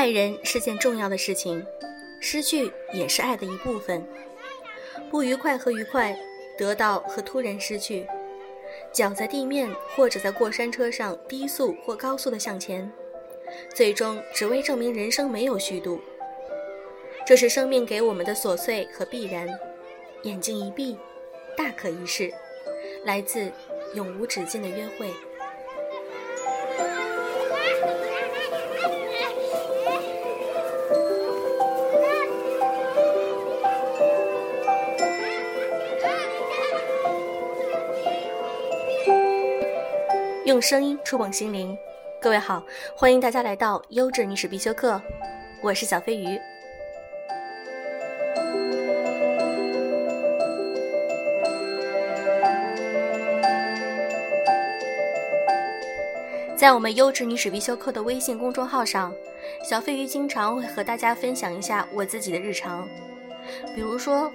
爱人是件重要的事情，失去也是爱的一部分。不愉快和愉快，得到和突然失去，脚在地面或者在过山车上低速或高速的向前，最终只为证明人生没有虚度。这是生命给我们的琐碎和必然。眼睛一闭，大可一世，来自永无止境的约会。用声音触碰心灵，各位好，欢迎大家来到优质女史必修课，我是小飞鱼。在我们优质女史必修课的微信公众号上，小飞鱼经常会和大家分享一下我自己的日常，比如说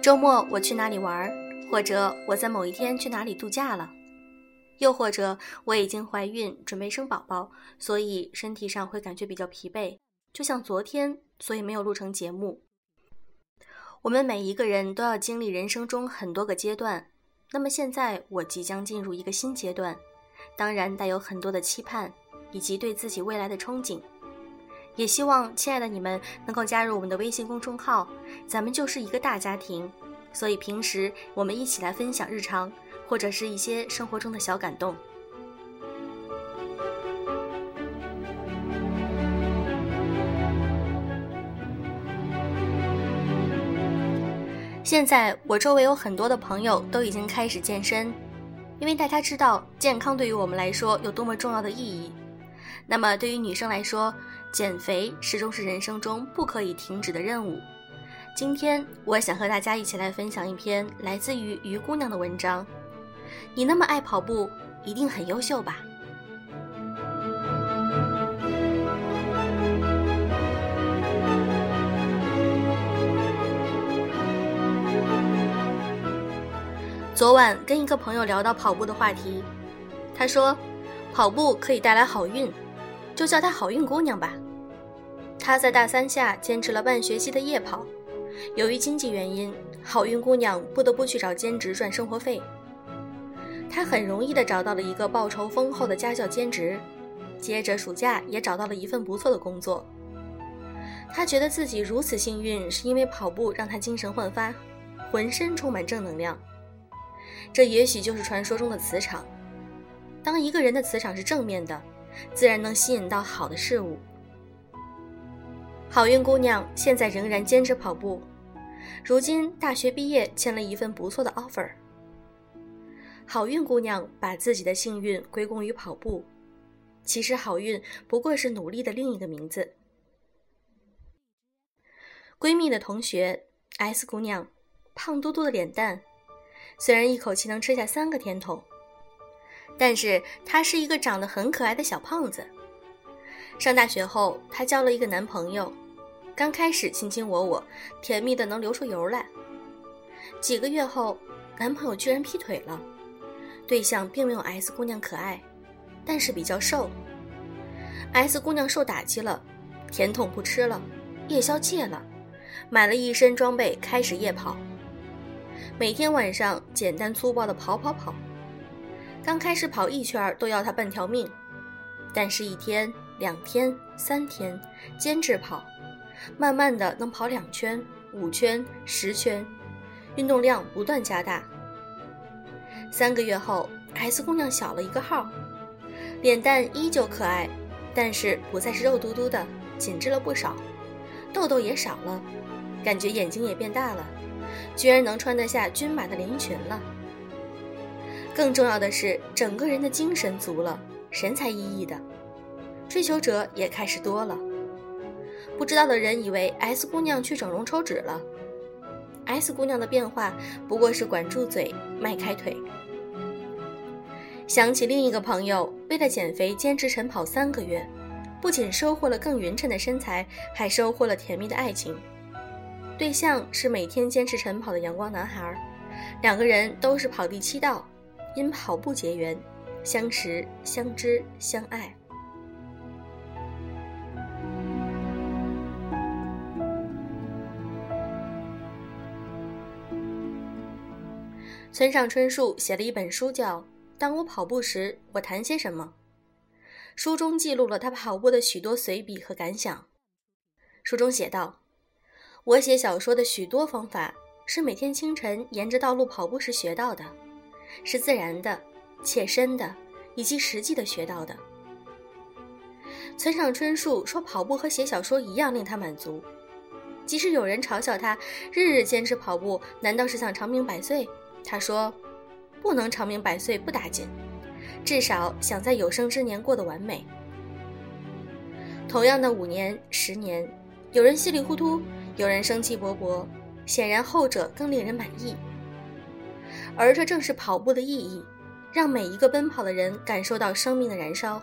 周末我去哪里玩，或者我在某一天去哪里度假了。又或者我已经怀孕，准备生宝宝，所以身体上会感觉比较疲惫，就像昨天，所以没有录成节目。我们每一个人都要经历人生中很多个阶段，那么现在我即将进入一个新阶段，当然带有很多的期盼以及对自己未来的憧憬，也希望亲爱的你们能够加入我们的微信公众号，咱们就是一个大家庭，所以平时我们一起来分享日常。或者是一些生活中的小感动。现在我周围有很多的朋友都已经开始健身，因为大家知道健康对于我们来说有多么重要的意义。那么对于女生来说，减肥始终是人生中不可以停止的任务。今天我想和大家一起来分享一篇来自于于姑娘的文章。你那么爱跑步，一定很优秀吧？昨晚跟一个朋友聊到跑步的话题，他说，跑步可以带来好运，就叫她好运姑娘吧。她在大三下坚持了半学期的夜跑，由于经济原因，好运姑娘不得不去找兼职赚生活费。他很容易地找到了一个报酬丰厚的家教兼职，接着暑假也找到了一份不错的工作。他觉得自己如此幸运，是因为跑步让他精神焕发，浑身充满正能量。这也许就是传说中的磁场。当一个人的磁场是正面的，自然能吸引到好的事物。好运姑娘现在仍然坚持跑步，如今大学毕业，签了一份不错的 offer。好运姑娘把自己的幸运归功于跑步，其实好运不过是努力的另一个名字。闺蜜的同学 S 姑娘，胖嘟嘟的脸蛋，虽然一口气能吃下三个甜筒，但是她是一个长得很可爱的小胖子。上大学后，她交了一个男朋友，刚开始卿卿我我，甜蜜的能流出油来。几个月后，男朋友居然劈腿了。对象并没有 S 姑娘可爱，但是比较瘦。S 姑娘受打击了，甜筒不吃了，夜宵戒了，买了一身装备开始夜跑。每天晚上简单粗暴的跑跑跑，刚开始跑一圈都要他半条命，但是一天、两天、三天坚持跑，慢慢的能跑两圈、五圈、十圈，运动量不断加大。三个月后，S 姑娘小了一个号，脸蛋依旧可爱，但是不再是肉嘟嘟的，紧致了不少，痘痘也少了，感觉眼睛也变大了，居然能穿得下均码的连衣裙了。更重要的是，整个人的精神足了，神采奕奕的，追求者也开始多了。不知道的人以为 S 姑娘去整容抽脂了。S 姑娘的变化不过是管住嘴，迈开腿。想起另一个朋友，为了减肥坚持晨跑三个月，不仅收获了更匀称的身材，还收获了甜蜜的爱情。对象是每天坚持晨跑的阳光男孩，两个人都是跑第七道，因跑步结缘，相识、相知、相爱。村上春树写了一本书叫。当我跑步时，我谈些什么》。书中记录了他跑步的许多随笔和感想。书中写道：“我写小说的许多方法是每天清晨沿着道路跑步时学到的，是自然的、切身的，以及实际的学到的。”村上春树说：“跑步和写小说一样令他满足，即使有人嘲笑他日日坚持跑步，难道是想长命百岁？”他说：“不能长命百岁不打紧，至少想在有生之年过得完美。”同样的五年、十年，有人稀里糊涂，有人生气勃勃，显然后者更令人满意。而这正是跑步的意义，让每一个奔跑的人感受到生命的燃烧。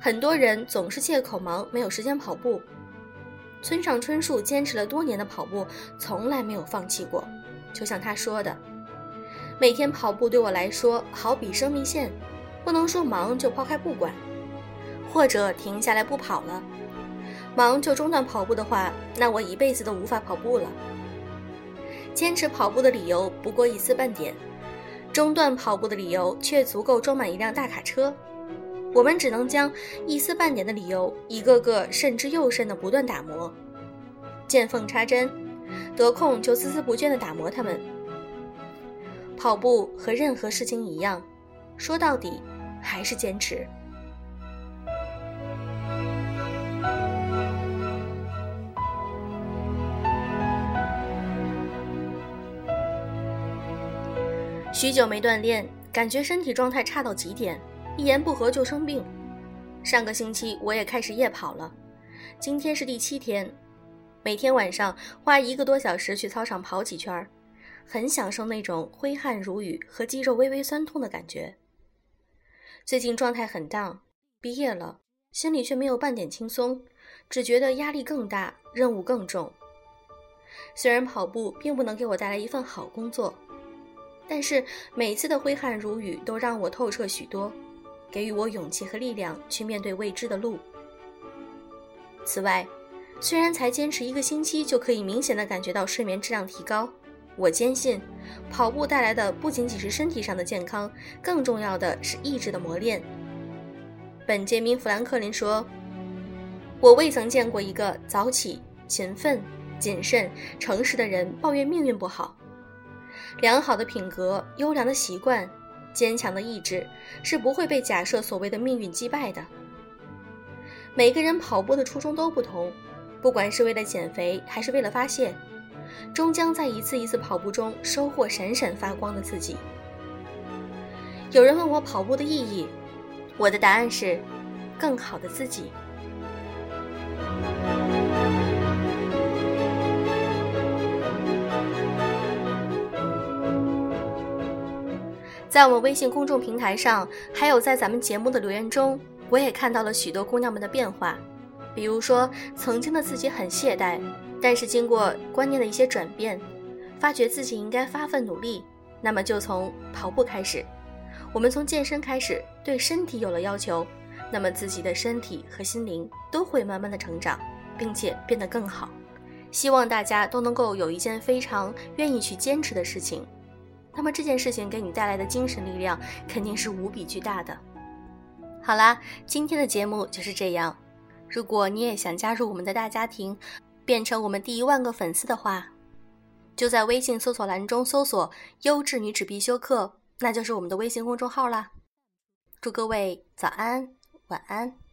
很多人总是借口忙，没有时间跑步。村上春树坚持了多年的跑步，从来没有放弃过。就像他说的，每天跑步对我来说好比生命线，不能说忙就抛开不管，或者停下来不跑了。忙就中断跑步的话，那我一辈子都无法跑步了。坚持跑步的理由不过一丝半点，中断跑步的理由却足够装满一辆大卡车。我们只能将一丝半点的理由一个个慎之又慎的不断打磨，见缝插针。得空就孜孜不倦地打磨它们。跑步和任何事情一样，说到底还是坚持。许久没锻炼，感觉身体状态差到极点，一言不合就生病。上个星期我也开始夜跑了，今天是第七天。每天晚上花一个多小时去操场跑几圈儿，很享受那种挥汗如雨和肌肉微微酸痛的感觉。最近状态很荡，毕业了，心里却没有半点轻松，只觉得压力更大，任务更重。虽然跑步并不能给我带来一份好工作，但是每次的挥汗如雨都让我透彻许多，给予我勇气和力量去面对未知的路。此外，虽然才坚持一个星期就可以明显的感觉到睡眠质量提高，我坚信，跑步带来的不仅仅是身体上的健康，更重要的是意志的磨练。本杰明·富兰克林说：“我未曾见过一个早起、勤奋、谨慎、诚实的人抱怨命运不好。良好的品格、优良的习惯、坚强的意志，是不会被假设所谓的命运击败的。每个人跑步的初衷都不同。”不管是为了减肥还是为了发泄，终将在一次一次跑步中收获闪闪发光的自己。有人问我跑步的意义，我的答案是：更好的自己。在我们微信公众平台上，还有在咱们节目的留言中，我也看到了许多姑娘们的变化。比如说，曾经的自己很懈怠，但是经过观念的一些转变，发觉自己应该发奋努力，那么就从跑步开始。我们从健身开始，对身体有了要求，那么自己的身体和心灵都会慢慢的成长，并且变得更好。希望大家都能够有一件非常愿意去坚持的事情，那么这件事情给你带来的精神力量肯定是无比巨大的。好啦，今天的节目就是这样。如果你也想加入我们的大家庭，变成我们第一万个粉丝的话，就在微信搜索栏中搜索“优质女子必修课”，那就是我们的微信公众号啦。祝各位早安，晚安。